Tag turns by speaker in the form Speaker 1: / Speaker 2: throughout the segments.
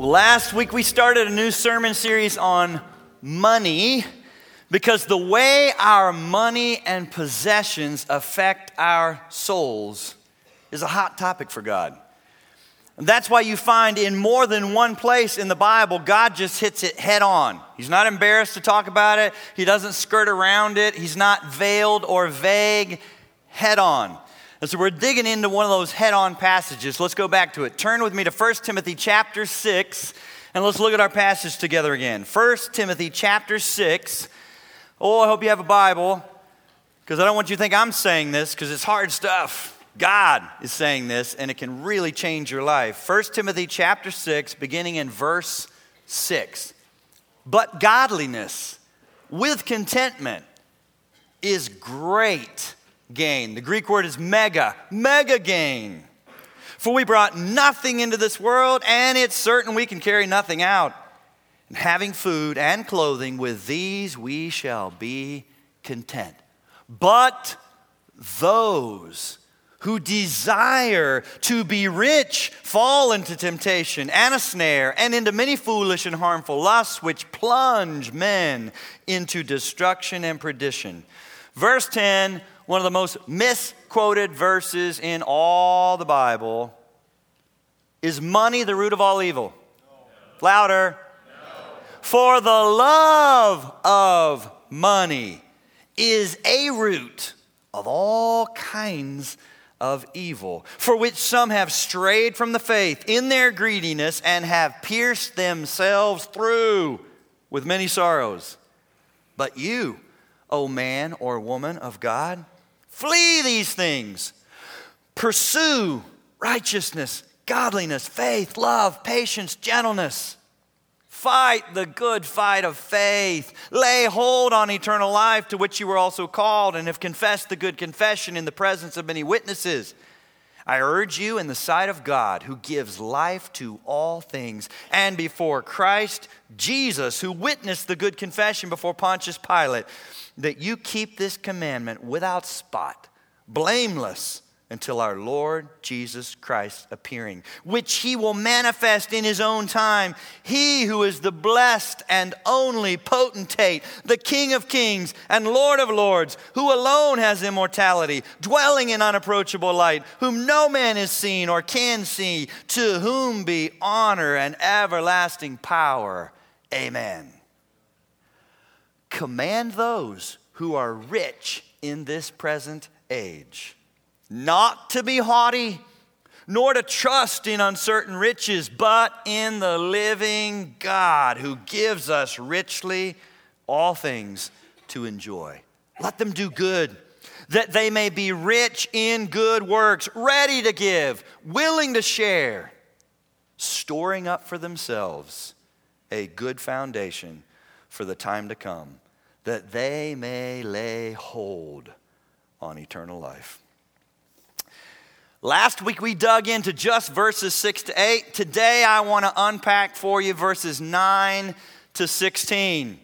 Speaker 1: Last week we started a new sermon series on money because the way our money and possessions affect our souls is a hot topic for God. And that's why you find in more than one place in the Bible, God just hits it head on. He's not embarrassed to talk about it, He doesn't skirt around it, He's not veiled or vague, head on. And so we're digging into one of those head on passages. Let's go back to it. Turn with me to 1 Timothy chapter 6, and let's look at our passage together again. 1 Timothy chapter 6. Oh, I hope you have a Bible, because I don't want you to think I'm saying this, because it's hard stuff. God is saying this, and it can really change your life. 1 Timothy chapter 6, beginning in verse 6. But godliness with contentment is great gain. The Greek word is mega, mega gain. For we brought nothing into this world, and it's certain we can carry nothing out. And having food and clothing, with these we shall be content. But those who desire to be rich fall into temptation and a snare and into many foolish and harmful lusts which plunge men into destruction and perdition. Verse 10 one of the most misquoted verses in all the Bible. Is money the root of all evil? No. Louder. No. For the love of money is a root of all kinds of evil, for which some have strayed from the faith in their greediness and have pierced themselves through with many sorrows. But you, O man or woman of God, Flee these things. Pursue righteousness, godliness, faith, love, patience, gentleness. Fight the good fight of faith. Lay hold on eternal life to which you were also called and have confessed the good confession in the presence of many witnesses. I urge you in the sight of God, who gives life to all things, and before Christ Jesus, who witnessed the good confession before Pontius Pilate that you keep this commandment without spot, blameless, until our Lord Jesus Christ appearing, which he will manifest in his own time. He who is the blessed and only potentate, the King of kings and Lord of lords, who alone has immortality, dwelling in unapproachable light, whom no man has seen or can see, to whom be honor and everlasting power. Amen command those who are rich in this present age not to be haughty, nor to trust in uncertain riches, but in the living God who gives us richly all things to enjoy. Let them do good, that they may be rich in good works, ready to give, willing to share, storing up for themselves a good foundation for the time to come that they may lay hold on eternal life. Last week we dug into just verses 6 to 8. Today I want to unpack for you verses 9 to 16,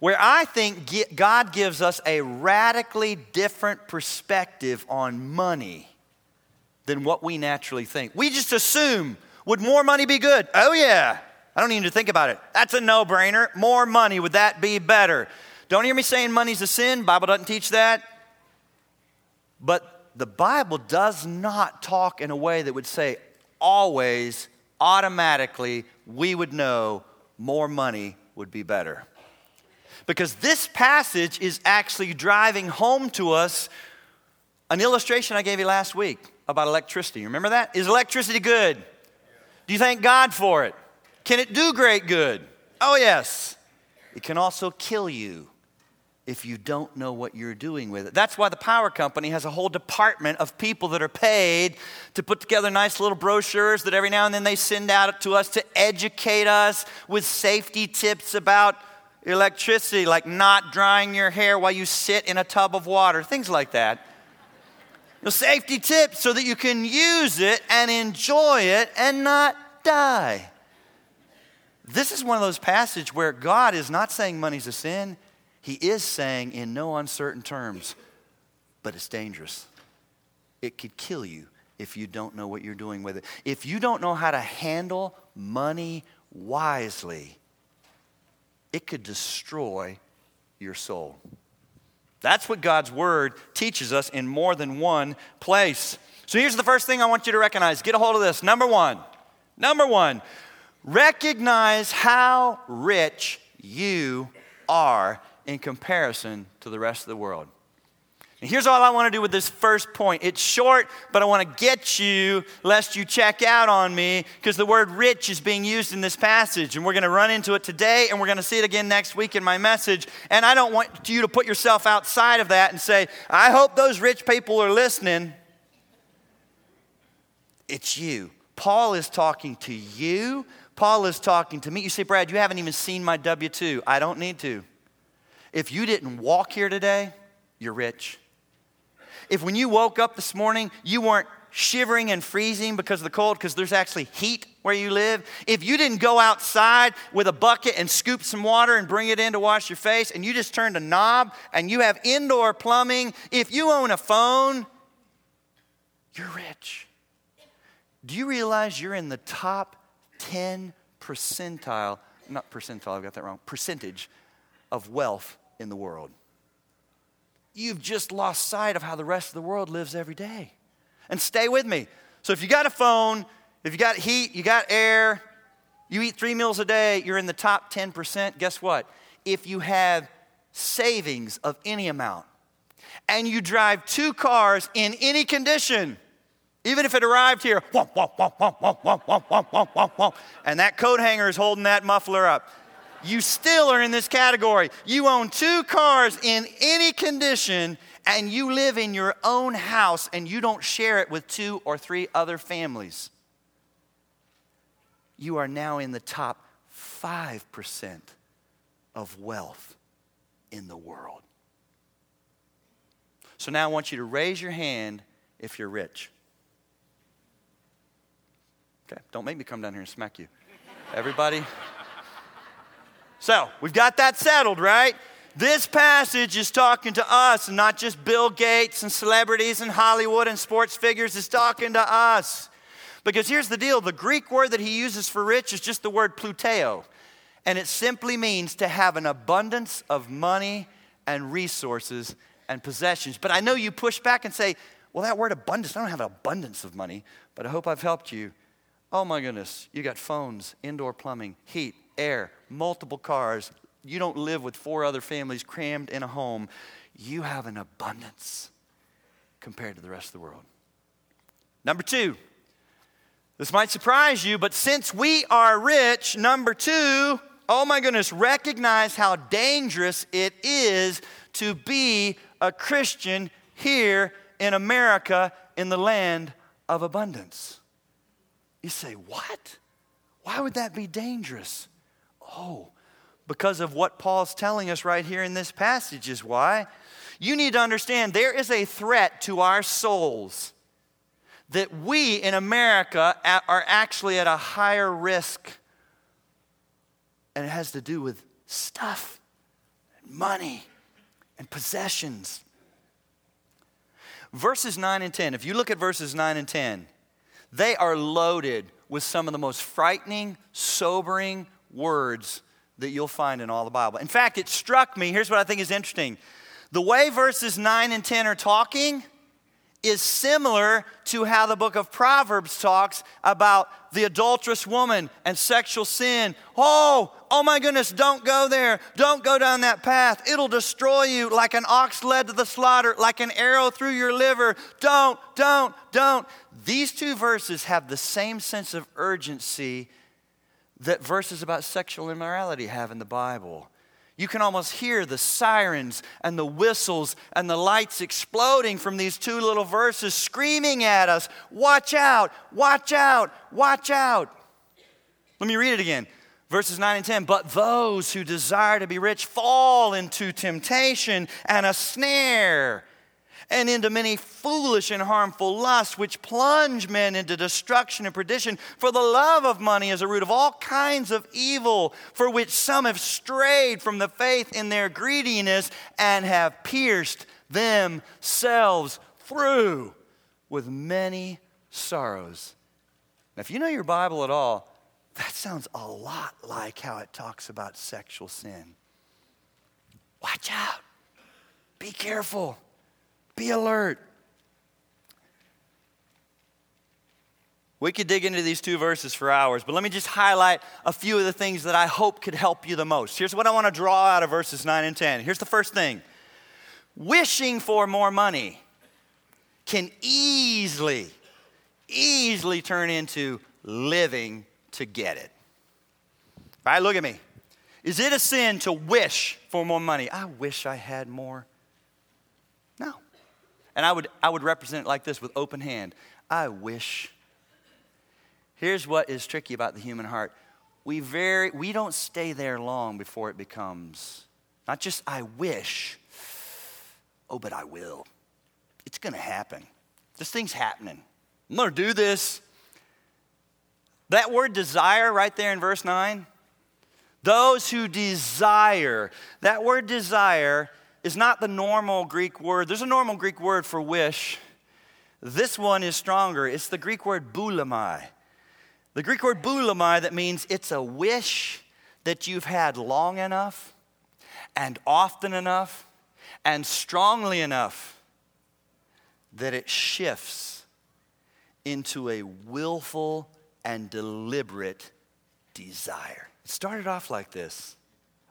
Speaker 1: where I think God gives us a radically different perspective on money than what we naturally think. We just assume, would more money be good? Oh, yeah. I don't need to think about it. That's a no brainer. More money, would that be better? Don't hear me saying money's a sin. Bible doesn't teach that. But the Bible does not talk in a way that would say always, automatically, we would know more money would be better. Because this passage is actually driving home to us an illustration I gave you last week about electricity. Remember that? Is electricity good? Do you thank God for it? Can it do great good? Oh, yes. It can also kill you if you don't know what you're doing with it. That's why the power company has a whole department of people that are paid to put together nice little brochures that every now and then they send out to us to educate us with safety tips about electricity, like not drying your hair while you sit in a tub of water, things like that. The safety tips so that you can use it and enjoy it and not die. This is one of those passages where God is not saying money's a sin. He is saying in no uncertain terms, but it's dangerous. It could kill you if you don't know what you're doing with it. If you don't know how to handle money wisely, it could destroy your soul. That's what God's word teaches us in more than one place. So here's the first thing I want you to recognize. Get a hold of this. Number one, number one, recognize how rich you are in comparison to the rest of the world. And here's all I want to do with this first point. It's short, but I want to get you lest you check out on me because the word rich is being used in this passage. And we're going to run into it today and we're going to see it again next week in my message. And I don't want you to put yourself outside of that and say, I hope those rich people are listening. It's you. Paul is talking to you. Paul is talking to me. You say, Brad, you haven't even seen my W 2. I don't need to. If you didn't walk here today, you're rich. If when you woke up this morning, you weren't shivering and freezing because of the cold, because there's actually heat where you live, if you didn't go outside with a bucket and scoop some water and bring it in to wash your face, and you just turned a knob and you have indoor plumbing, if you own a phone, you're rich. Do you realize you're in the top 10 percentile, not percentile, I've got that wrong, percentage of wealth in the world? you've just lost sight of how the rest of the world lives every day. And stay with me. So if you got a phone, if you got heat, you got air, you eat three meals a day, you're in the top 10%. Guess what? If you have savings of any amount and you drive two cars in any condition, even if it arrived here, and that coat hanger is holding that muffler up you still are in this category. You own two cars in any condition, and you live in your own house, and you don't share it with two or three other families. You are now in the top 5% of wealth in the world. So now I want you to raise your hand if you're rich. Okay, don't make me come down here and smack you. Everybody? So we've got that settled, right? This passage is talking to us, and not just Bill Gates and celebrities and Hollywood and sports figures. It's talking to us. Because here's the deal the Greek word that he uses for rich is just the word pluteo, and it simply means to have an abundance of money and resources and possessions. But I know you push back and say, well, that word abundance, I don't have an abundance of money, but I hope I've helped you. Oh my goodness, you got phones, indoor plumbing, heat, air, multiple cars. You don't live with four other families crammed in a home. You have an abundance compared to the rest of the world. Number two, this might surprise you, but since we are rich, number two, oh my goodness, recognize how dangerous it is to be a Christian here in America in the land of abundance. You say, what? Why would that be dangerous? Oh, because of what Paul's telling us right here in this passage is why. You need to understand there is a threat to our souls that we in America are actually at a higher risk. And it has to do with stuff, and money, and possessions. Verses 9 and 10, if you look at verses 9 and 10, they are loaded with some of the most frightening, sobering, words that you'll find in all the Bible. In fact, it struck me, here's what I think is interesting. The way verses 9 and 10 are talking is similar to how the book of Proverbs talks about the adulterous woman and sexual sin. Oh, oh my goodness, don't go there. Don't go down that path. It'll destroy you like an ox led to the slaughter, like an arrow through your liver. Don't, don't, don't. These two verses have the same sense of urgency that verses about sexual immorality have in the Bible. You can almost hear the sirens and the whistles and the lights exploding from these two little verses screaming at us Watch out, watch out, watch out. Let me read it again. Verses 9 and 10. But those who desire to be rich fall into temptation and a snare and into many foolish and harmful lusts, which plunge men into destruction and perdition. For the love of money is a root of all kinds of evil, for which some have strayed from the faith in their greediness and have pierced themselves through with many sorrows. Now, if you know your Bible at all, That sounds a lot like how it talks about sexual sin. Watch out. Be careful. Be alert. We could dig into these two verses for hours, but let me just highlight a few of the things that I hope could help you the most. Here's what I want to draw out of verses 9 and 10. Here's the first thing wishing for more money can easily, easily turn into living to get it. All right, look at me. Is it a sin to wish for more money? I wish I had more. And I would, I would represent it like this with open hand. I wish. Here's what is tricky about the human heart. We very we don't stay there long before it becomes not just I wish, oh, but I will. It's gonna happen. This thing's happening. I'm gonna do this. That word desire right there in verse 9, those who desire, that word desire is not the normal Greek word. There's a normal Greek word for wish. This one is stronger. It's the Greek word boulomai. The Greek word boulomai that means it's a wish that you've had long enough and often enough and strongly enough that it shifts into a willful and deliberate desire. It started off like this.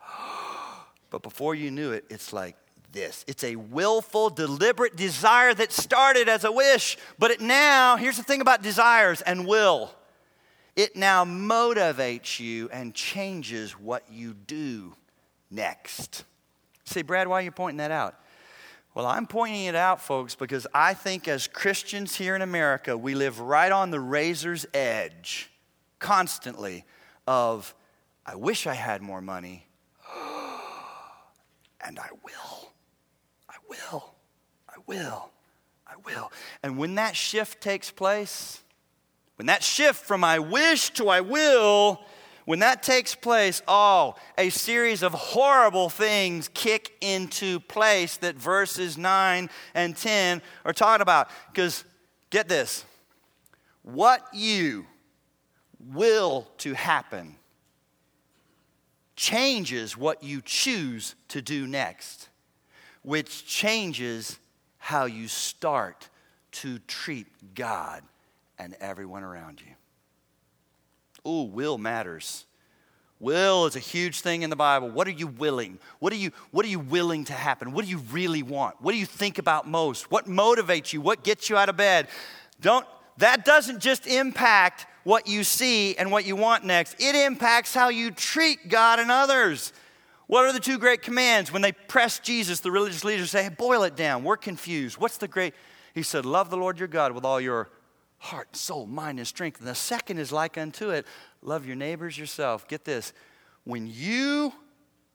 Speaker 1: But before you knew it, it's like this. It's a willful, deliberate desire that started as a wish, but it now, here's the thing about desires and will it now motivates you and changes what you do next. Say, Brad, why are you pointing that out? Well, I'm pointing it out, folks, because I think as Christians here in America, we live right on the razor's edge constantly of, I wish I had more money, and I will. I will. I will. I will. And when that shift takes place, when that shift from I wish to I will, when that takes place, oh, a series of horrible things kick into place that verses 9 and 10 are talking about. Because get this what you will to happen changes what you choose to do next, which changes how you start to treat God and everyone around you. Ooh, will matters. Will is a huge thing in the Bible. What are you willing? What are you, what are you willing to happen? What do you really want? What do you think about most? What motivates you? What gets you out of bed? Don't, that doesn't just impact what you see and what you want next, it impacts how you treat God and others. What are the two great commands? When they press Jesus, the religious leaders say, hey, boil it down. We're confused. What's the great? He said, Love the Lord your God with all your heart, soul, mind, and strength. And the second is like unto it love your neighbors yourself. Get this. When you,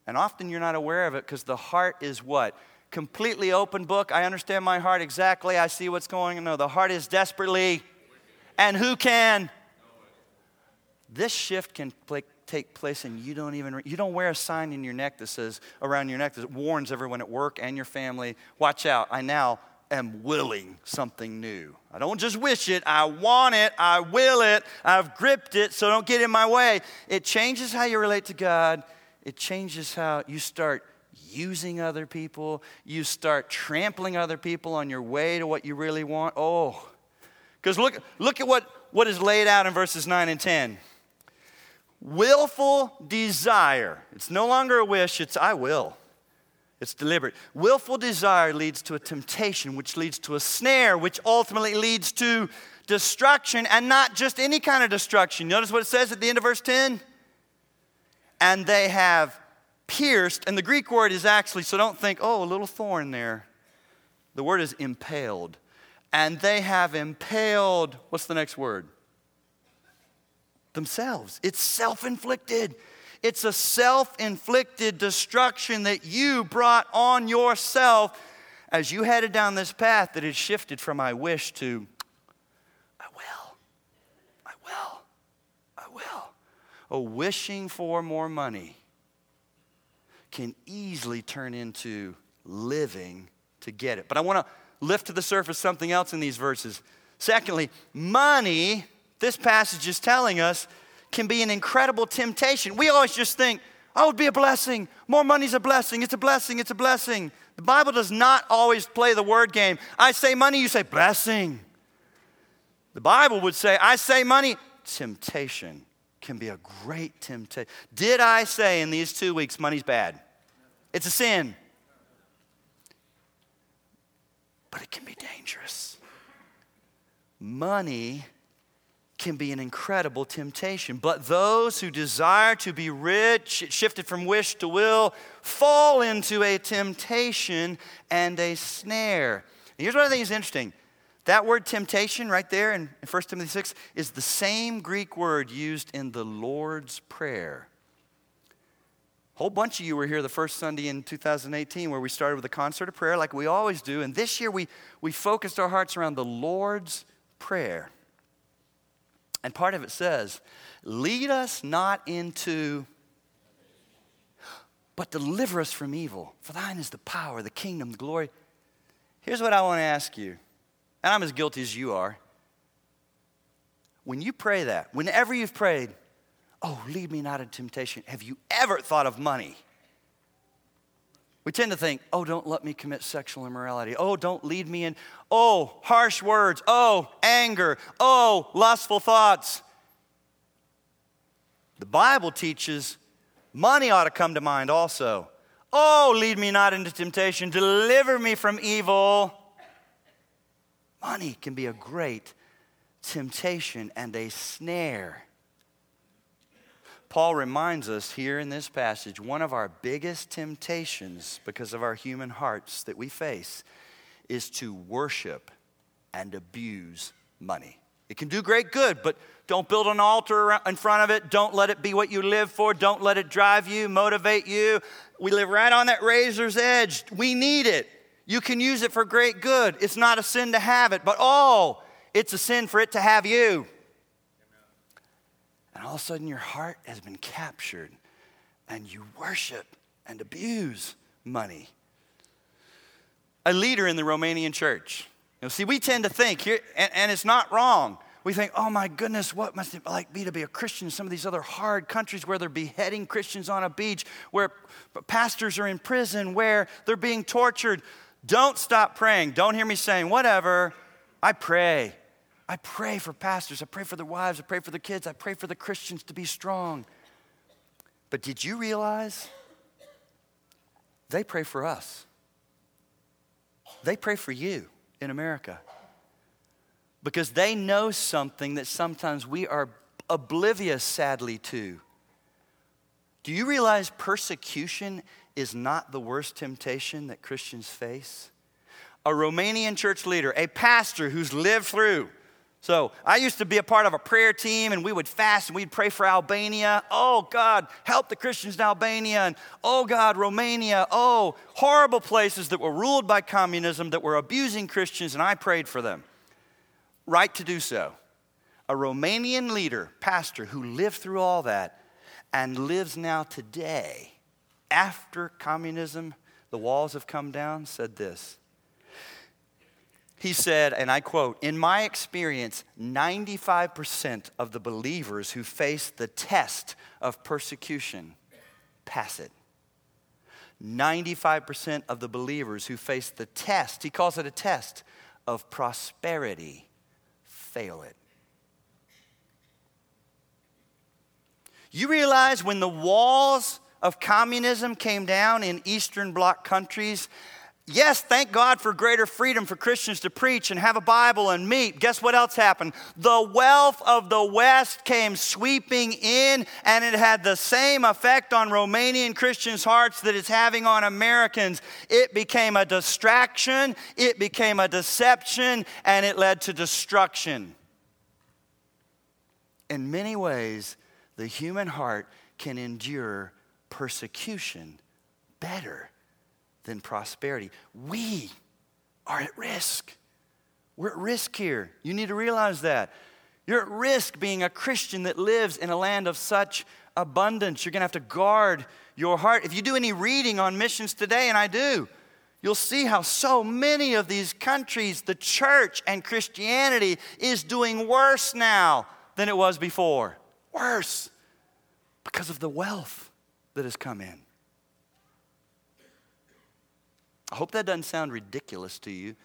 Speaker 1: and often you're not aware of it because the heart is what? Completely open book. I understand my heart exactly. I see what's going on. No, the heart is desperately. And who can? This shift can play, take place and you don't even you don't wear a sign in your neck that says around your neck that warns everyone at work and your family watch out i now am willing something new. I don't just wish it, I want it, I will it, I've gripped it, so don't get in my way. It changes how you relate to God, it changes how you start using other people, you start trampling other people on your way to what you really want. Oh, because look, look at what, what is laid out in verses 9 and 10. Willful desire. It's no longer a wish, it's I will. It's deliberate. Willful desire leads to a temptation, which leads to a snare, which ultimately leads to destruction, and not just any kind of destruction. Notice what it says at the end of verse 10? And they have pierced, and the Greek word is actually, so don't think, oh, a little thorn there. The word is impaled. And they have impaled, what's the next word? Themselves. It's self inflicted. It's a self inflicted destruction that you brought on yourself as you headed down this path that has shifted from I wish to I will. I will. I will. Oh, wishing for more money can easily turn into living to get it. But I want to lift to the surface something else in these verses. Secondly, money, this passage is telling us, can be an incredible temptation. We always just think, oh, it would be a blessing. More money's a blessing. It's a blessing. It's a blessing. The Bible does not always play the word game. I say money, you say blessing. The Bible would say, I say money, temptation can be a great temptation. Did I say in these two weeks money's bad? It's a sin. But it can be dangerous. Money can be an incredible temptation. But those who desire to be rich, shifted from wish to will, fall into a temptation and a snare. And here's what I think is interesting. That word temptation right there in 1 Timothy 6 is the same Greek word used in the Lord's Prayer. A whole bunch of you were here the first Sunday in 2018 where we started with a concert of prayer like we always do. And this year we, we focused our hearts around the Lord's Prayer. And part of it says, Lead us not into, but deliver us from evil. For thine is the power, the kingdom, the glory. Here's what I want to ask you, and I'm as guilty as you are. When you pray that, whenever you've prayed, Oh, lead me not into temptation, have you ever thought of money? We tend to think, oh, don't let me commit sexual immorality. Oh, don't lead me in. Oh, harsh words. Oh, anger. Oh, lustful thoughts. The Bible teaches money ought to come to mind also. Oh, lead me not into temptation, deliver me from evil. Money can be a great temptation and a snare. Paul reminds us here in this passage one of our biggest temptations because of our human hearts that we face is to worship and abuse money. It can do great good, but don't build an altar in front of it. Don't let it be what you live for. Don't let it drive you, motivate you. We live right on that razor's edge. We need it. You can use it for great good. It's not a sin to have it, but oh, it's a sin for it to have you. And all of a sudden, your heart has been captured and you worship and abuse money a leader in the Romanian church. You know, see, we tend to think here, and, and it's not wrong. We think, oh my goodness, what must it like be to be a Christian in some of these other hard countries where they're beheading Christians on a beach, where pastors are in prison, where they're being tortured. Don't stop praying. Don't hear me saying, whatever. I pray. I pray for pastors. I pray for their wives. I pray for their kids. I pray for the Christians to be strong. But did you realize they pray for us? They pray for you in America because they know something that sometimes we are oblivious, sadly, to. Do you realize persecution is not the worst temptation that Christians face? A Romanian church leader, a pastor who's lived through so I used to be a part of a prayer team and we would fast and we'd pray for Albania. Oh God, help the Christians in Albania. And oh God, Romania. Oh, horrible places that were ruled by communism that were abusing Christians and I prayed for them. Right to do so. A Romanian leader, pastor who lived through all that and lives now today after communism, the walls have come down, said this he said, and I quote, In my experience, 95% of the believers who face the test of persecution pass it. 95% of the believers who face the test, he calls it a test, of prosperity fail it. You realize when the walls of communism came down in Eastern Bloc countries, Yes, thank God for greater freedom for Christians to preach and have a Bible and meet. Guess what else happened? The wealth of the West came sweeping in, and it had the same effect on Romanian Christians' hearts that it's having on Americans. It became a distraction, it became a deception, and it led to destruction. In many ways, the human heart can endure persecution better than prosperity. We are at risk. We're at risk here. You need to realize that. You're at risk being a Christian that lives in a land of such abundance. You're going to have to guard your heart. If you do any reading on missions today, and I do, you'll see how so many of these countries, the church and Christianity is doing worse now than it was before. worse because of the wealth that has come in. I hope that doesn't sound ridiculous to you.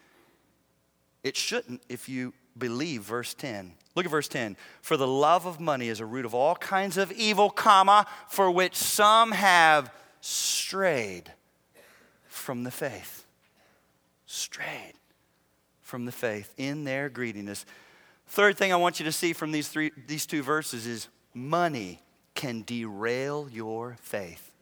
Speaker 1: It shouldn't if you believe verse 10. Look at verse 10. For the love of money is a root of all kinds of evil, comma, for which some have strayed from the faith. Strayed from the faith in their greediness. Third thing I want you to see from these, three, these two verses is money can derail your faith.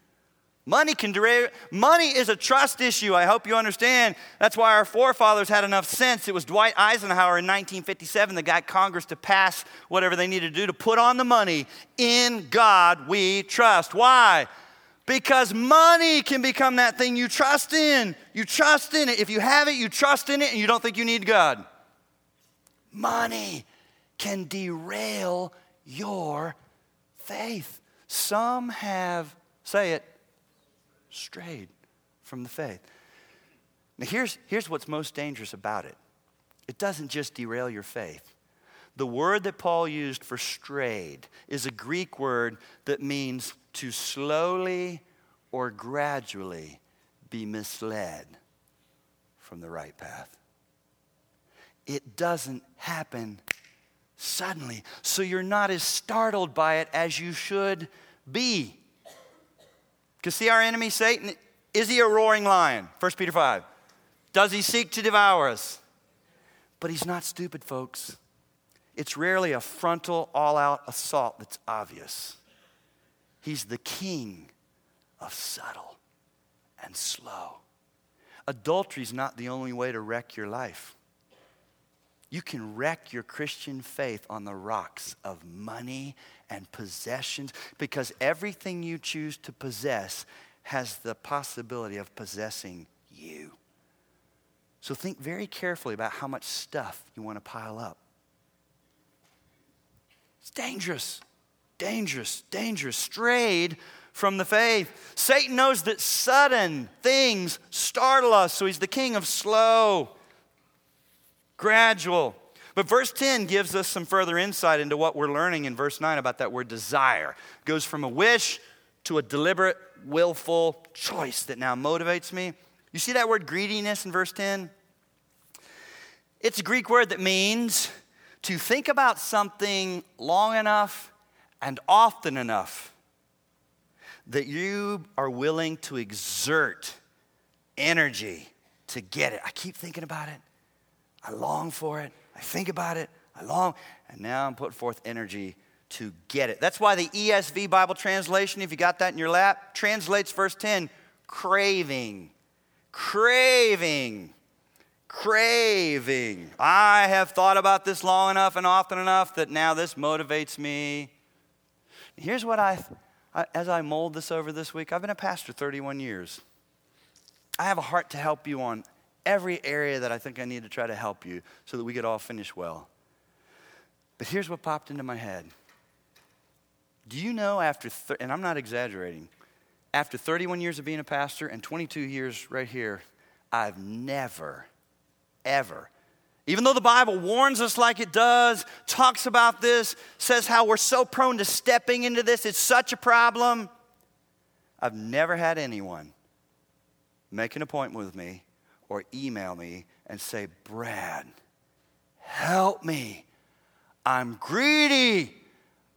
Speaker 1: Money can derail. Money is a trust issue. I hope you understand. That's why our forefathers had enough sense. It was Dwight Eisenhower in 1957 that got Congress to pass whatever they needed to do to put on the money. In God we trust. Why? Because money can become that thing you trust in. You trust in it. If you have it, you trust in it, and you don't think you need God. Money can derail your faith. Some have, say it, strayed from the faith. Now, here's, here's what's most dangerous about it it doesn't just derail your faith. The word that Paul used for strayed is a Greek word that means to slowly or gradually be misled from the right path. It doesn't happen suddenly, so you're not as startled by it as you should be. Because see our enemy Satan, is he a roaring lion? 1 Peter 5. Does he seek to devour us? But he's not stupid, folks. It's rarely a frontal, all out assault that's obvious. He's the king of subtle and slow. Adultery is not the only way to wreck your life. You can wreck your Christian faith on the rocks of money and possessions because everything you choose to possess has the possibility of possessing you. So think very carefully about how much stuff you want to pile up. It's dangerous, dangerous, dangerous. Strayed from the faith. Satan knows that sudden things startle us, so he's the king of slow, gradual. But verse 10 gives us some further insight into what we're learning in verse 9 about that word desire. It goes from a wish to a deliberate, willful choice that now motivates me. You see that word greediness in verse 10? It's a Greek word that means to think about something long enough and often enough that you are willing to exert energy to get it. I keep thinking about it. I long for it. I think about it. I long. And now I'm putting forth energy to get it. That's why the ESV Bible translation, if you got that in your lap, translates verse 10 craving. Craving. Craving. I have thought about this long enough and often enough that now this motivates me. Here's what I, as I mold this over this week, I've been a pastor 31 years. I have a heart to help you on every area that I think I need to try to help you so that we could all finish well. But here's what popped into my head. Do you know after, and I'm not exaggerating, after 31 years of being a pastor and 22 years right here, I've never, ever, even though the Bible warns us like it does, talks about this, says how we're so prone to stepping into this, it's such a problem. I've never had anyone make an appointment with me or email me and say, Brad, help me. I'm greedy.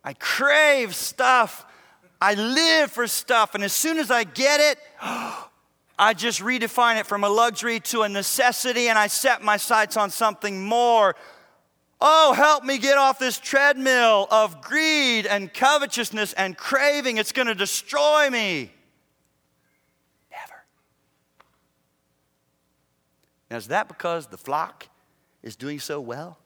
Speaker 1: I crave stuff. I live for stuff. And as soon as I get it, I just redefine it from a luxury to a necessity and I set my sights on something more. Oh, help me get off this treadmill of greed and covetousness and craving. It's going to destroy me. Now, is that because the flock is doing so well?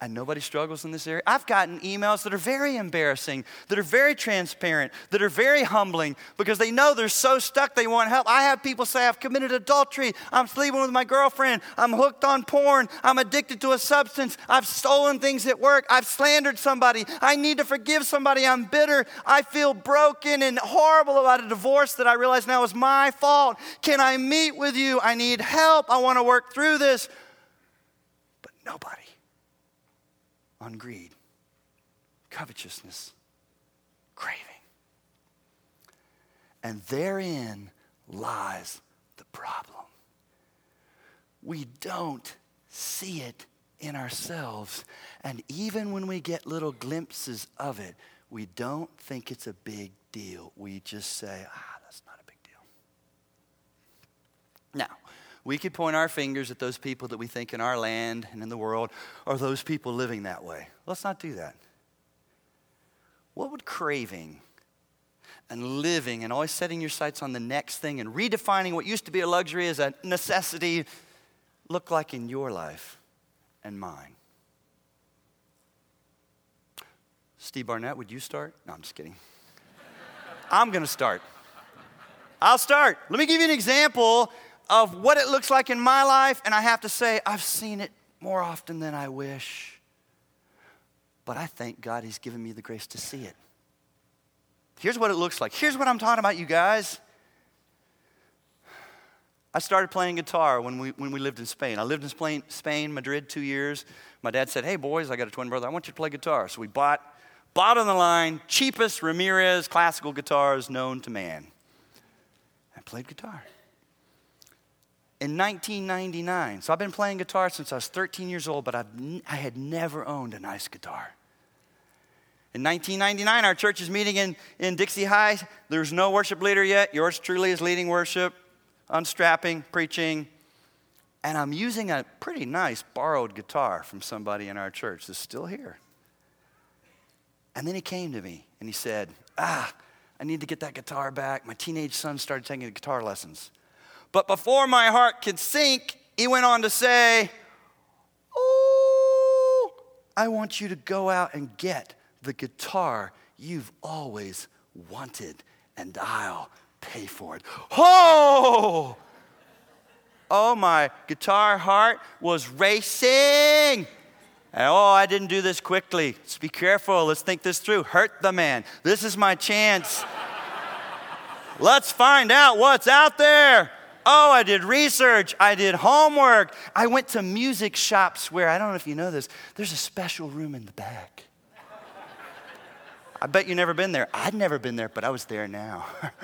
Speaker 1: And nobody struggles in this area. I've gotten emails that are very embarrassing, that are very transparent, that are very humbling because they know they're so stuck they want help. I have people say, I've committed adultery, I'm sleeping with my girlfriend, I'm hooked on porn, I'm addicted to a substance, I've stolen things at work, I've slandered somebody, I need to forgive somebody, I'm bitter, I feel broken and horrible about a divorce that I realize now is my fault. Can I meet with you? I need help, I want to work through this. But nobody on greed, covetousness, craving. And therein lies the problem. We don't see it in ourselves. And even when we get little glimpses of it, we don't think it's a big deal. We just say, ah, that's not a big deal. Now, we could point our fingers at those people that we think in our land and in the world are those people living that way. Let's not do that. What would craving and living and always setting your sights on the next thing and redefining what used to be a luxury as a necessity look like in your life and mine? Steve Barnett, would you start? No, I'm just kidding. I'm going to start. I'll start. Let me give you an example of what it looks like in my life, and I have to say, I've seen it more often than I wish. But I thank God He's given me the grace to see it. Here's what it looks like. Here's what I'm talking about, you guys. I started playing guitar when we, when we lived in Spain. I lived in Spain, Spain, Madrid, two years. My dad said, Hey, boys, I got a twin brother. I want you to play guitar. So we bought, bottom of the line, cheapest Ramirez classical guitars known to man. I played guitar in 1999. So I've been playing guitar since I was 13 years old, but I've, I had never owned a nice guitar. In 1999, our church is meeting in, in Dixie High. There's no worship leader yet. Yours truly is leading worship, unstrapping, preaching. And I'm using a pretty nice borrowed guitar from somebody in our church that's still here. And then he came to me and he said, Ah, I need to get that guitar back. My teenage son started taking guitar lessons. But before my heart could sink, he went on to say, Oh, I want you to go out and get the guitar you've always wanted, and I'll pay for it. Oh! Oh, my guitar heart was racing. And oh, I didn't do this quickly. Let's be careful. Let's think this through. Hurt the man. This is my chance. Let's find out what's out there. Oh, I did research. I did homework. I went to music shops where, I don't know if you know this, there's a special room in the back. I bet you've never been there. I'd never been there, but I was there now.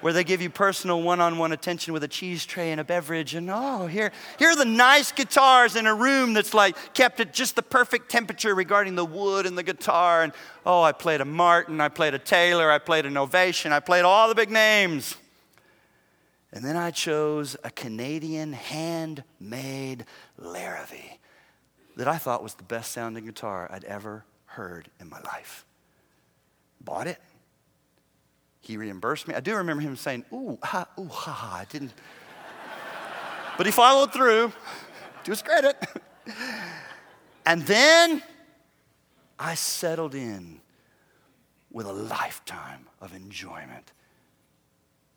Speaker 1: where they give you personal one-on-one attention with a cheese tray and a beverage and oh here here are the nice guitars in a room that's like kept at just the perfect temperature regarding the wood and the guitar and oh i played a martin i played a taylor i played an ovation i played all the big names and then I chose a Canadian handmade Larrivee that I thought was the best sounding guitar I'd ever heard in my life. Bought it. He reimbursed me. I do remember him saying, ooh, ha, ooh, ha, ha. I didn't. but he followed through to his credit. and then I settled in with a lifetime of enjoyment.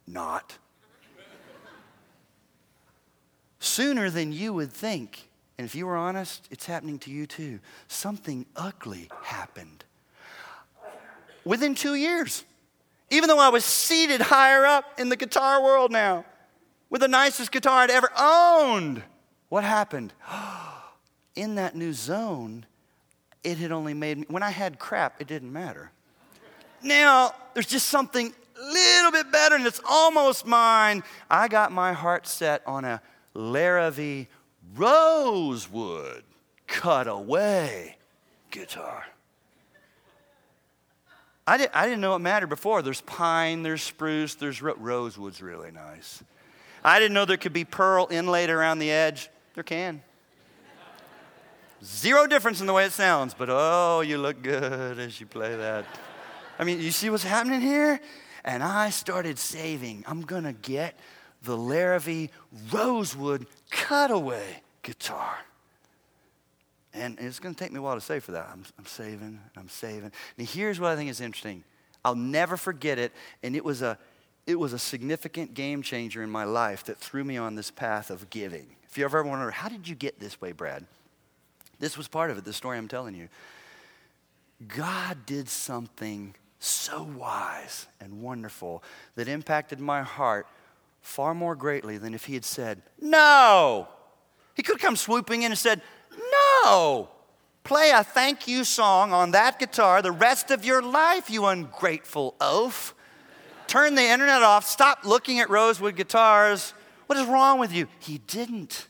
Speaker 1: Not sooner than you would think. And if you were honest, it's happening to you too. Something ugly happened. Within two years, even though I was seated higher up in the guitar world now, with the nicest guitar I'd ever owned, what happened? In that new zone, it had only made me, when I had crap, it didn't matter. Now, there's just something a little bit better and it's almost mine. I got my heart set on a Larrivee rosewood cutaway guitar. I, did, I didn't know it mattered before. There's pine, there's spruce, there's ro- rosewood's really nice. I didn't know there could be pearl inlaid around the edge. There can. Zero difference in the way it sounds, but oh, you look good as you play that. I mean, you see what's happening here? And I started saving. I'm going to get the Larrivee Rosewood Cutaway guitar. And it's going to take me a while to save for that. I'm, I'm saving, I'm saving. Now, here's what I think is interesting. I'll never forget it, and it was a it was a significant game changer in my life that threw me on this path of giving. If you ever wonder, how did you get this way, Brad? This was part of it, the story I'm telling you. God did something so wise and wonderful that impacted my heart far more greatly than if he had said, No. He could have come swooping in and said, No. play a thank you song on that guitar the rest of your life, you ungrateful oaf. Turn the internet off, stop looking at Rosewood guitars. What is wrong with you? He didn't.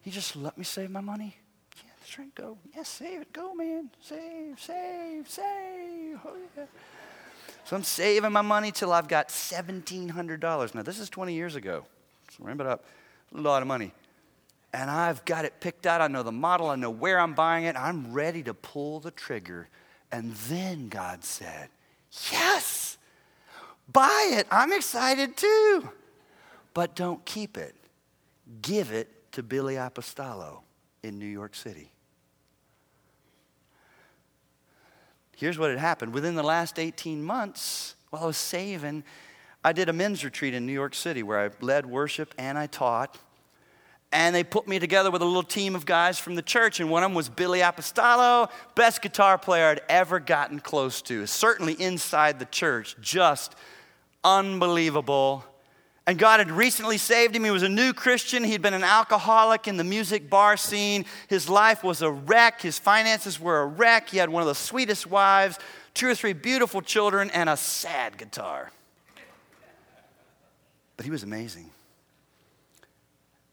Speaker 1: He just let me save my money. Yeah, that's right, go. Yes, save it. Go, man. Save, save, save. Oh, yeah. So I'm saving my money till I've got $1,700. Now, this is 20 years ago. So ramp it up. A lot of money. And I've got it picked out. I know the model. I know where I'm buying it. I'm ready to pull the trigger. And then God said, Yes, buy it. I'm excited too. But don't keep it. Give it to Billy Apostolo in New York City. Here's what had happened. Within the last 18 months, while I was saving, I did a men's retreat in New York City where I led worship and I taught. And they put me together with a little team of guys from the church, and one of them was Billy Apostolo, best guitar player I'd ever gotten close to. Certainly inside the church, just unbelievable. And God had recently saved him. He was a new Christian. He'd been an alcoholic in the music bar scene. His life was a wreck. His finances were a wreck. He had one of the sweetest wives, two or three beautiful children, and a sad guitar. But he was amazing.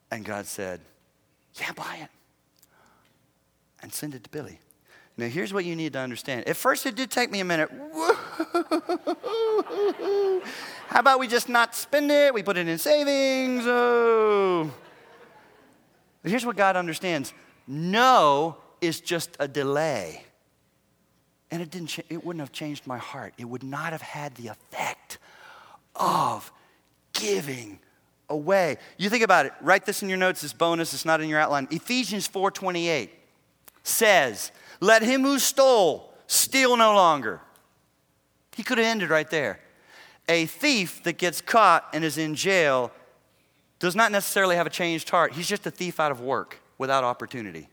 Speaker 1: And God said, Yeah, buy it. And send it to Billy. Now, here's what you need to understand. At first, it did take me a minute. How about we just not spend it? We put it in savings. Oh. But here's what God understands no is just a delay. And it, didn't, it wouldn't have changed my heart. It would not have had the effect of giving away. You think about it. Write this in your notes as bonus. It's not in your outline. Ephesians 4:28 says, "Let him who stole steal no longer." He could have ended right there. A thief that gets caught and is in jail does not necessarily have a changed heart. He's just a thief out of work without opportunity.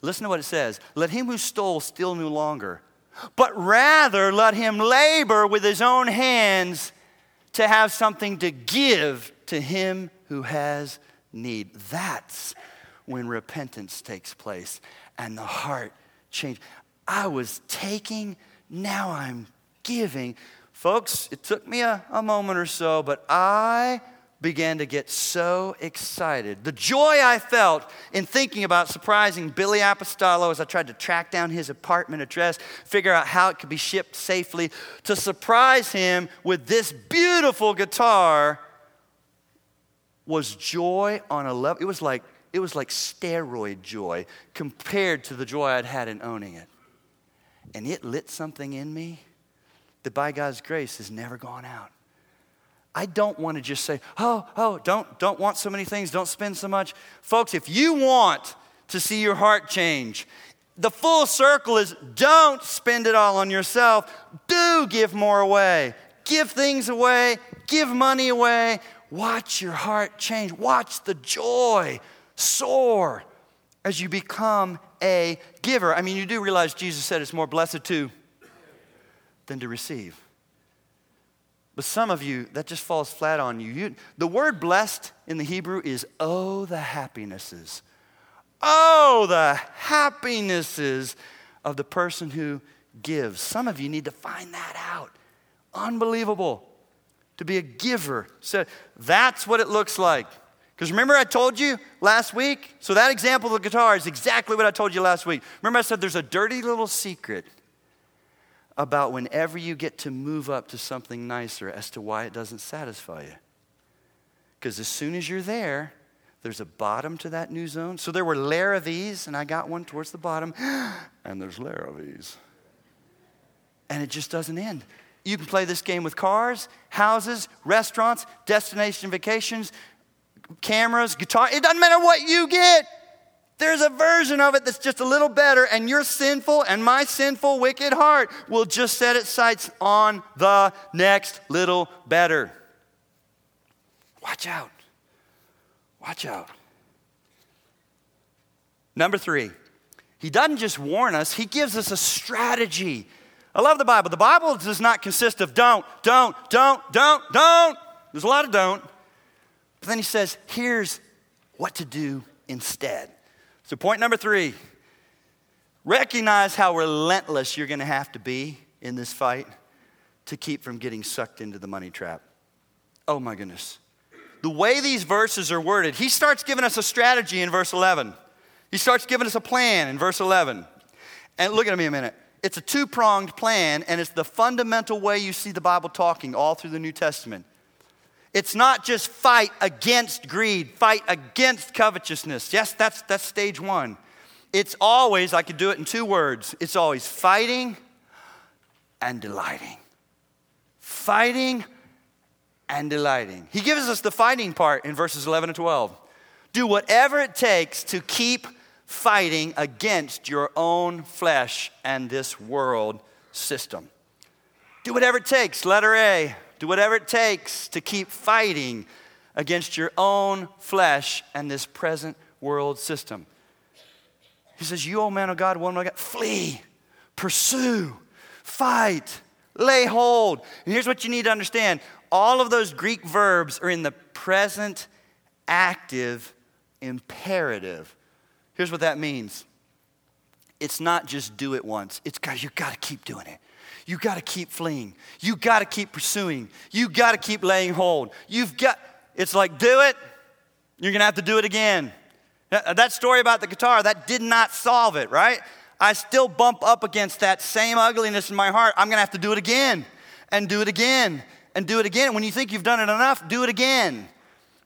Speaker 1: Listen to what it says Let him who stole steal no longer, but rather let him labor with his own hands to have something to give to him who has need. That's when repentance takes place and the heart change. I was taking, now I'm giving. Folks, it took me a, a moment or so, but I began to get so excited. The joy I felt in thinking about surprising Billy Apostolo as I tried to track down his apartment address, figure out how it could be shipped safely, to surprise him with this beautiful guitar was joy on a level. It was like it was like steroid joy compared to the joy I'd had in owning it. And it lit something in me that by God's grace has never gone out. I don't want to just say, oh, oh, don't, don't want so many things, don't spend so much. Folks, if you want to see your heart change, the full circle is don't spend it all on yourself. Do give more away. Give things away, give money away. Watch your heart change. Watch the joy soar as you become a giver. I mean, you do realize Jesus said it's more blessed to than to receive. But some of you, that just falls flat on you. you. The word blessed in the Hebrew is oh, the happinesses. Oh, the happinesses of the person who gives. Some of you need to find that out. Unbelievable. To be a giver. So that's what it looks like. Because remember, I told you last week? So that example of the guitar is exactly what I told you last week. Remember, I said there's a dirty little secret about whenever you get to move up to something nicer as to why it doesn't satisfy you. Because as soon as you're there, there's a bottom to that new zone. So there were Larrivées, and I got one towards the bottom, and there's Larrivées. And it just doesn't end. You can play this game with cars, houses, restaurants, destination vacations, cameras, guitar. It doesn't matter what you get. There's a version of it that's just a little better, and your sinful and my sinful, wicked heart will just set its sights on the next little better. Watch out. Watch out. Number three, he doesn't just warn us, he gives us a strategy. I love the Bible. The Bible does not consist of don't, don't, don't, don't, don't. There's a lot of don't. But then he says, here's what to do instead. So, point number three Recognize how relentless you're going to have to be in this fight to keep from getting sucked into the money trap. Oh my goodness. The way these verses are worded, he starts giving us a strategy in verse 11. He starts giving us a plan in verse 11. And look at me a minute. It's a two pronged plan, and it's the fundamental way you see the Bible talking all through the New Testament. It's not just fight against greed, fight against covetousness. Yes, that's, that's stage one. It's always, I could do it in two words it's always fighting and delighting. Fighting and delighting. He gives us the fighting part in verses 11 and 12. Do whatever it takes to keep fighting against your own flesh and this world system. Do whatever it takes, letter A. Do whatever it takes to keep fighting against your own flesh and this present world system. He says, You, old man of God, woman of God, flee, pursue, fight, lay hold. And here's what you need to understand all of those Greek verbs are in the present active imperative. Here's what that means it's not just do it once, it's guys, you got to keep doing it. You got to keep fleeing. You got to keep pursuing. You got to keep laying hold. You've got, it's like, do it, you're going to have to do it again. That story about the guitar, that did not solve it, right? I still bump up against that same ugliness in my heart. I'm going to have to do it again and do it again and do it again. When you think you've done it enough, do it again.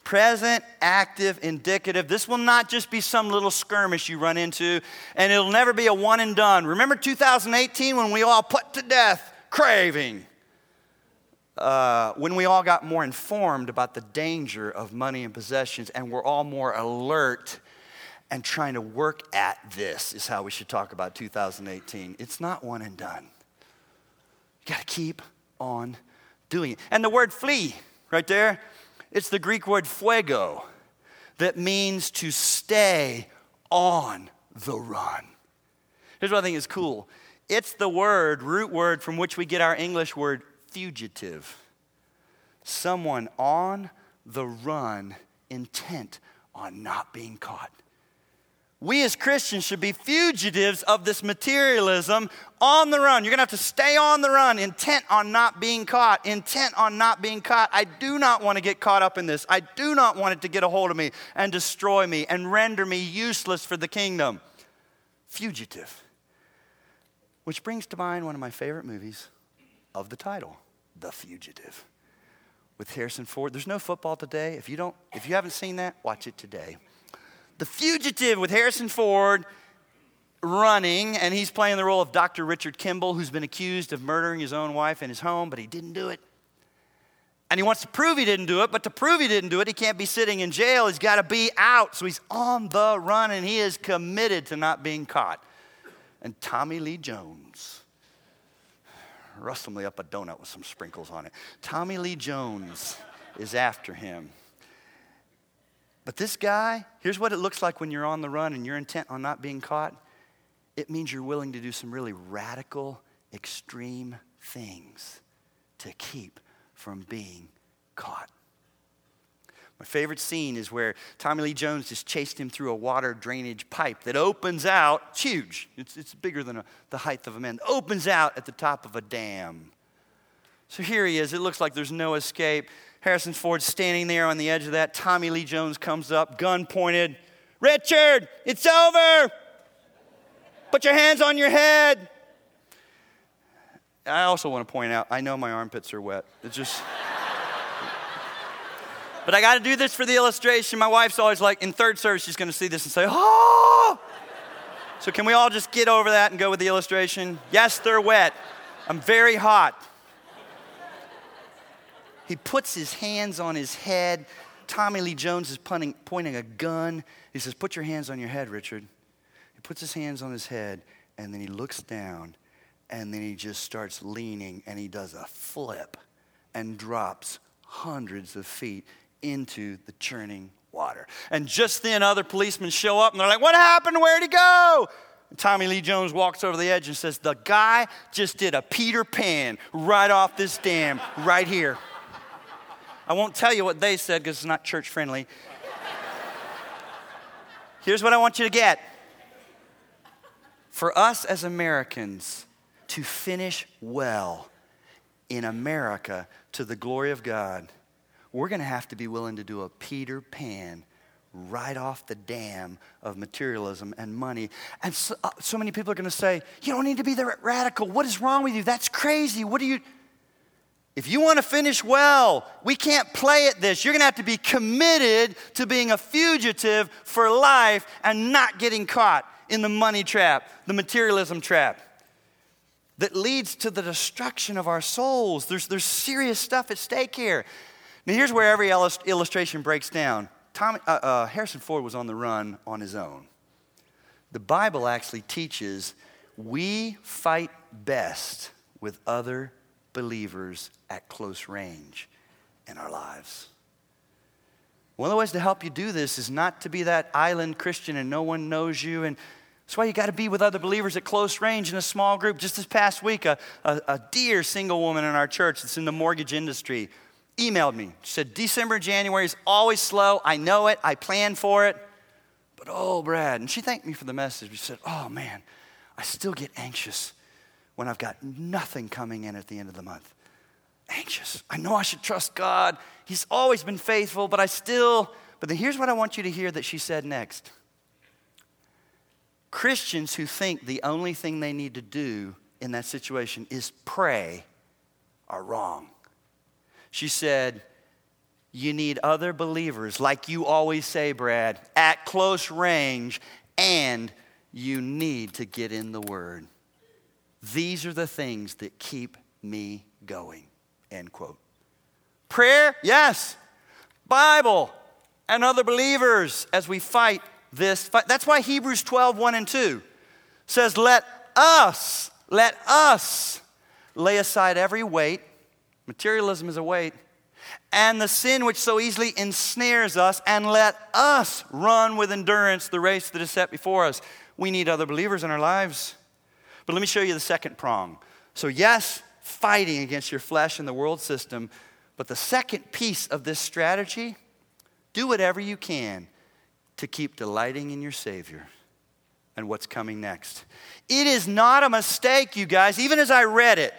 Speaker 1: Present, active, indicative. This will not just be some little skirmish you run into, and it'll never be a one and done. Remember 2018 when we all put to death craving? Uh, when we all got more informed about the danger of money and possessions, and we're all more alert and trying to work at this, is how we should talk about 2018. It's not one and done. You got to keep on doing it. And the word flee, right there, it's the Greek word pheugo that means to stay on the run. Here's what I think is cool it's the word, root word, from which we get our English word fugitive. Someone on the run, intent on not being caught. We as Christians should be fugitives of this materialism on the run. You're going to have to stay on the run, intent on not being caught, intent on not being caught. I do not want to get caught up in this. I do not want it to get a hold of me and destroy me and render me useless for the kingdom. Fugitive. Which brings to mind one of my favorite movies of the title, The Fugitive. With Harrison Ford. There's no football today. If you don't if you haven't seen that, watch it today. The Fugitive with Harrison Ford running, and he's playing the role of Dr. Richard Kimball, who's been accused of murdering his own wife in his home, but he didn't do it. And he wants to prove he didn't do it, but to prove he didn't do it, he can't be sitting in jail. He's got to be out. So he's on the run, and he is committed to not being caught. And Tommy Lee Jones, rustle me up a donut with some sprinkles on it. Tommy Lee Jones is after him. But this guy, here's what it looks like when you're on the run and you're intent on not being caught. It means you're willing to do some really radical, extreme things to keep from being caught. My favorite scene is where Tommy Lee Jones just chased him through a water drainage pipe that opens out. It's huge, it's, it's bigger than a, the height of a man. Opens out at the top of a dam. So here he is. It looks like there's no escape. Harrison Ford standing there on the edge of that. Tommy Lee Jones comes up, gun pointed. Richard, it's over. Put your hands on your head. I also want to point out, I know my armpits are wet. It's just. but I got to do this for the illustration. My wife's always like, in third service, she's going to see this and say, oh. So can we all just get over that and go with the illustration? Yes, they're wet. I'm very hot. He puts his hands on his head. Tommy Lee Jones is pointing, a gun. He says, Put your hands on your head, Richard. He puts his hands on his head, and then he looks down, and then he just starts leaning, and he does a flip and drops hundreds of feet into the churning water. And just then, other policemen show up, and they're like, What happened? Where'd he go? Tommy Lee Jones walks over the edge and says, The guy just did a Peter Pan right off this dam, right here. I won't tell you what they said because it's not church friendly. Here's what I want you to get For us as Americans to finish well in America to the glory of God, we're going to have to be willing to do a Peter Pan right off the dam of materialism and money. And so, uh, so many people are going to say, You don't need to be the radical. What is wrong with you? That's crazy. What do you. If you want to finish well, we can't play at this. You're going to have to be committed to being a fugitive for life and not getting caught in the money trap, the materialism trap that leads to the destruction of our souls. There's, there's serious stuff at stake here. Now, here's where every illustration breaks down. Tom, uh, uh, Harrison Ford was on the run on his own. The Bible actually teaches we fight best with other believers at close range in our lives. One of the ways to help you do this is not to be that island Christian and no one knows you. And that's why you got to be with other believers at close range in a small group. Just this past week, a, a, a dear single woman in our church that's in the mortgage industry emailed me. She said, December, January is always slow. I know it. I plan for it. But oh, Brad. And she thanked me for the message. She said, Oh, man, I still get anxious when I've got nothing coming in at the end of the month. Anxious. I know I should trust God. He's always been faithful, but I still. But then here's what I want you to hear that she said next Christians who think the only thing they need to do in that situation is pray are wrong. She said, You need other believers, like you always say, Brad, at close range, and you need to get in the Word. These are the things that keep me going. End quote. Prayer, yes. Bible and other believers as we fight this fight. That's why Hebrews 12, 1 and 2 says, Let us, let us lay aside every weight. Materialism is a weight. And the sin which so easily ensnares us, and let us run with endurance the race that is set before us. We need other believers in our lives. But let me show you the second prong. So, yes, fighting against your flesh and the world system. But the second piece of this strategy do whatever you can to keep delighting in your Savior and what's coming next. It is not a mistake, you guys. Even as I read it,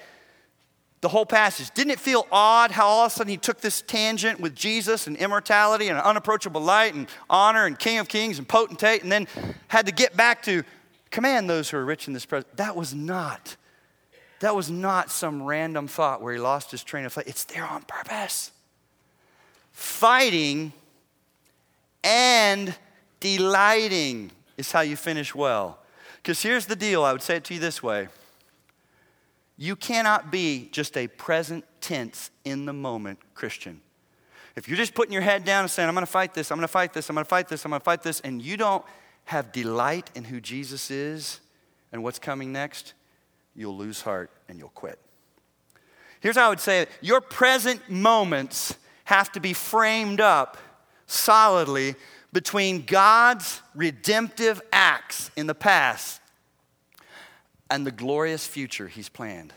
Speaker 1: the whole passage, didn't it feel odd how all of a sudden he took this tangent with Jesus and immortality and unapproachable light and honor and King of Kings and potentate and then had to get back to Command those who are rich in this present. That was not, that was not some random thought where he lost his train of thought. It's there on purpose. Fighting and delighting is how you finish well. Because here's the deal I would say it to you this way you cannot be just a present tense in the moment Christian. If you're just putting your head down and saying, I'm going to fight this, I'm going to fight this, I'm going to fight this, I'm going to fight this, and you don't have delight in who Jesus is and what's coming next, you'll lose heart and you'll quit. Here's how I would say it your present moments have to be framed up solidly between God's redemptive acts in the past and the glorious future He's planned.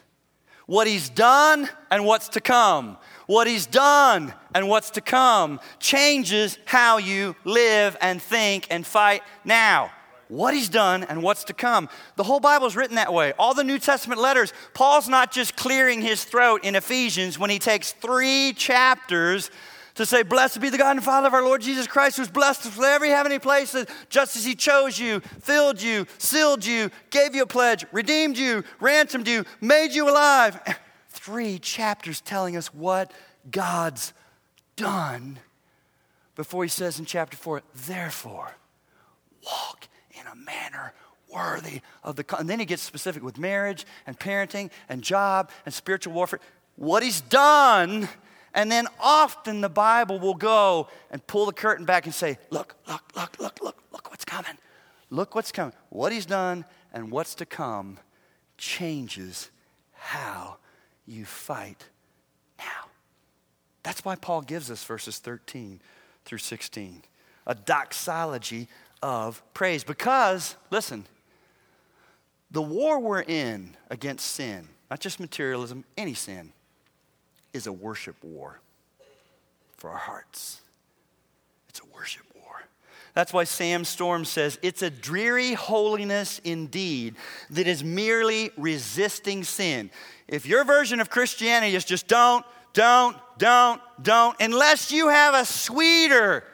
Speaker 1: What He's done and what's to come what he's done and what's to come changes how you live and think and fight now. What he's done and what's to come. The whole Bible is written that way. All the New Testament letters, Paul's not just clearing his throat in Ephesians when he takes three chapters to say, Blessed be the God and Father of our Lord Jesus Christ, who's blessed us with every heavenly place, just as He chose you, filled you, sealed you, gave you a pledge, redeemed you, ransomed you, made you alive three chapters telling us what God's done before he says in chapter four, therefore, walk in a manner worthy of the. And then he gets specific with marriage and parenting and job and spiritual warfare. What he's done. And then often the Bible will go and pull the curtain back and say, look, look, look, look, look, look what's coming. Look what's coming. What he's done and what's to come changes how you fight now. That's why Paul gives us verses 13 through 16 a doxology of praise. Because, listen, the war we're in against sin, not just materialism, any sin, is a worship war for our hearts. It's a worship war. That's why Sam Storm says it's a dreary holiness indeed that is merely resisting sin. If your version of Christianity is just don't, don't, don't, don't, unless you have a sweeter,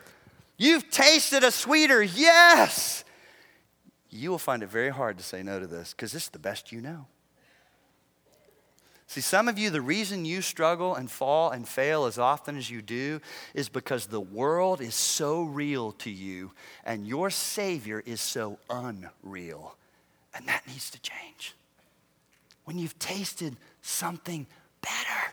Speaker 1: you've tasted a sweeter, yes, you will find it very hard to say no to this because this is the best you know. See, some of you, the reason you struggle and fall and fail as often as you do is because the world is so real to you and your Savior is so unreal. And that needs to change. When you've tasted something better,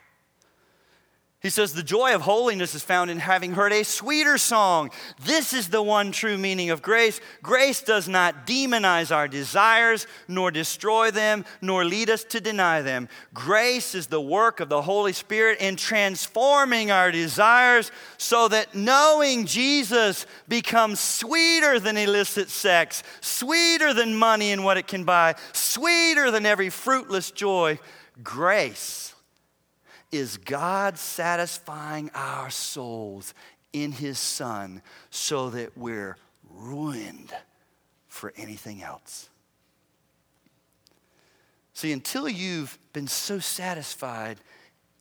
Speaker 1: he says, The joy of holiness is found in having heard a sweeter song. This is the one true meaning of grace. Grace does not demonize our desires, nor destroy them, nor lead us to deny them. Grace is the work of the Holy Spirit in transforming our desires so that knowing Jesus becomes sweeter than illicit sex, sweeter than money and what it can buy, sweeter than every fruitless joy. Grace is God satisfying our souls in His Son so that we're ruined for anything else. See, until you've been so satisfied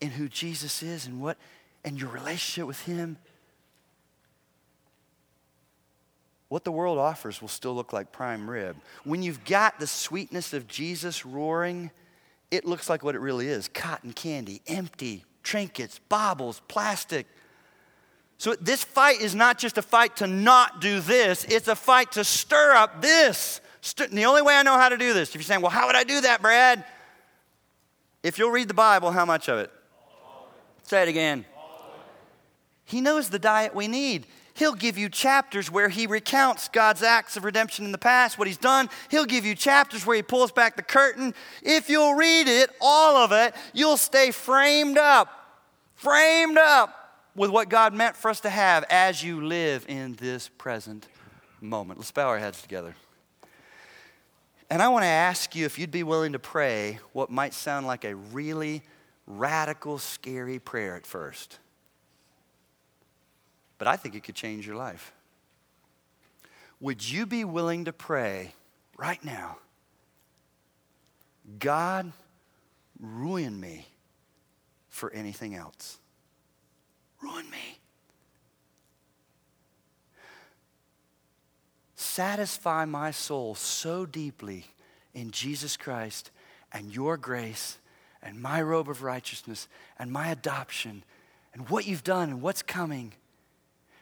Speaker 1: in who Jesus is and what and your relationship with Him, what the world offers will still look like prime rib. When you've got the sweetness of Jesus roaring, it looks like what it really is cotton candy, empty, trinkets, baubles, plastic. So this fight is not just a fight to not do this, it's a fight to stir up this. the only way I know how to do this, if you're saying, well, how would I do that, Brad? If you'll read the Bible, how much of it? Say it again. He knows the diet we need. He'll give you chapters where he recounts God's acts of redemption in the past, what he's done. He'll give you chapters where he pulls back the curtain. If you'll read it, all of it, you'll stay framed up, framed up with what God meant for us to have as you live in this present moment. Let's bow our heads together. And I want to ask you if you'd be willing to pray what might sound like a really radical, scary prayer at first but I think it could change your life. Would you be willing to pray right now? God, ruin me for anything else. Ruin me. Satisfy my soul so deeply in Jesus Christ and your grace and my robe of righteousness and my adoption and what you've done and what's coming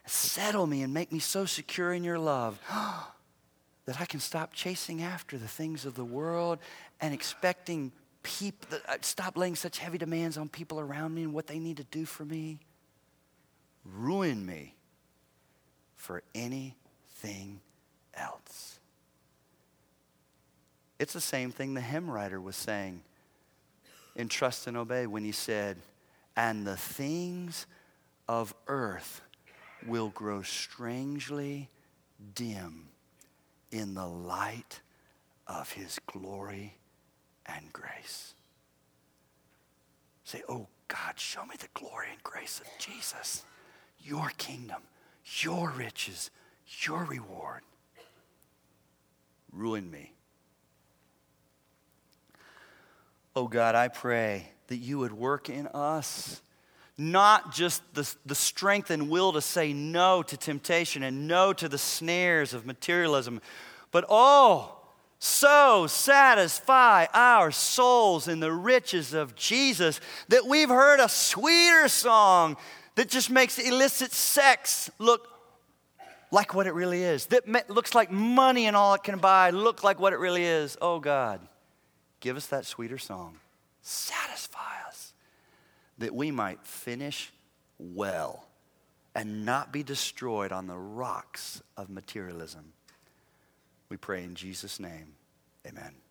Speaker 1: Settle me and make me so secure in your love that I can stop chasing after the things of the world and expecting people, uh, stop laying such heavy demands on people around me and what they need to do for me. Ruin me for anything else. It's the same thing the hymn writer was saying in Trust and Obey when he said, And the things of earth will grow strangely dim in the light of his glory and grace. Say, Oh God, show me the glory and grace of Jesus, your kingdom, your riches, your reward. Ruin me. Oh God, I pray that you would work in us not just the, the strength and will to say no to temptation and no to the snares of materialism, but oh, so satisfy our souls in the riches of Jesus that we've heard a sweeter song that just makes illicit sex look like what it really is, that looks like money and all it can buy look like what it really is. Oh God, give us that sweeter song. Satisfy that we might finish well and not be destroyed on the rocks of materialism. We pray in Jesus' name. Amen.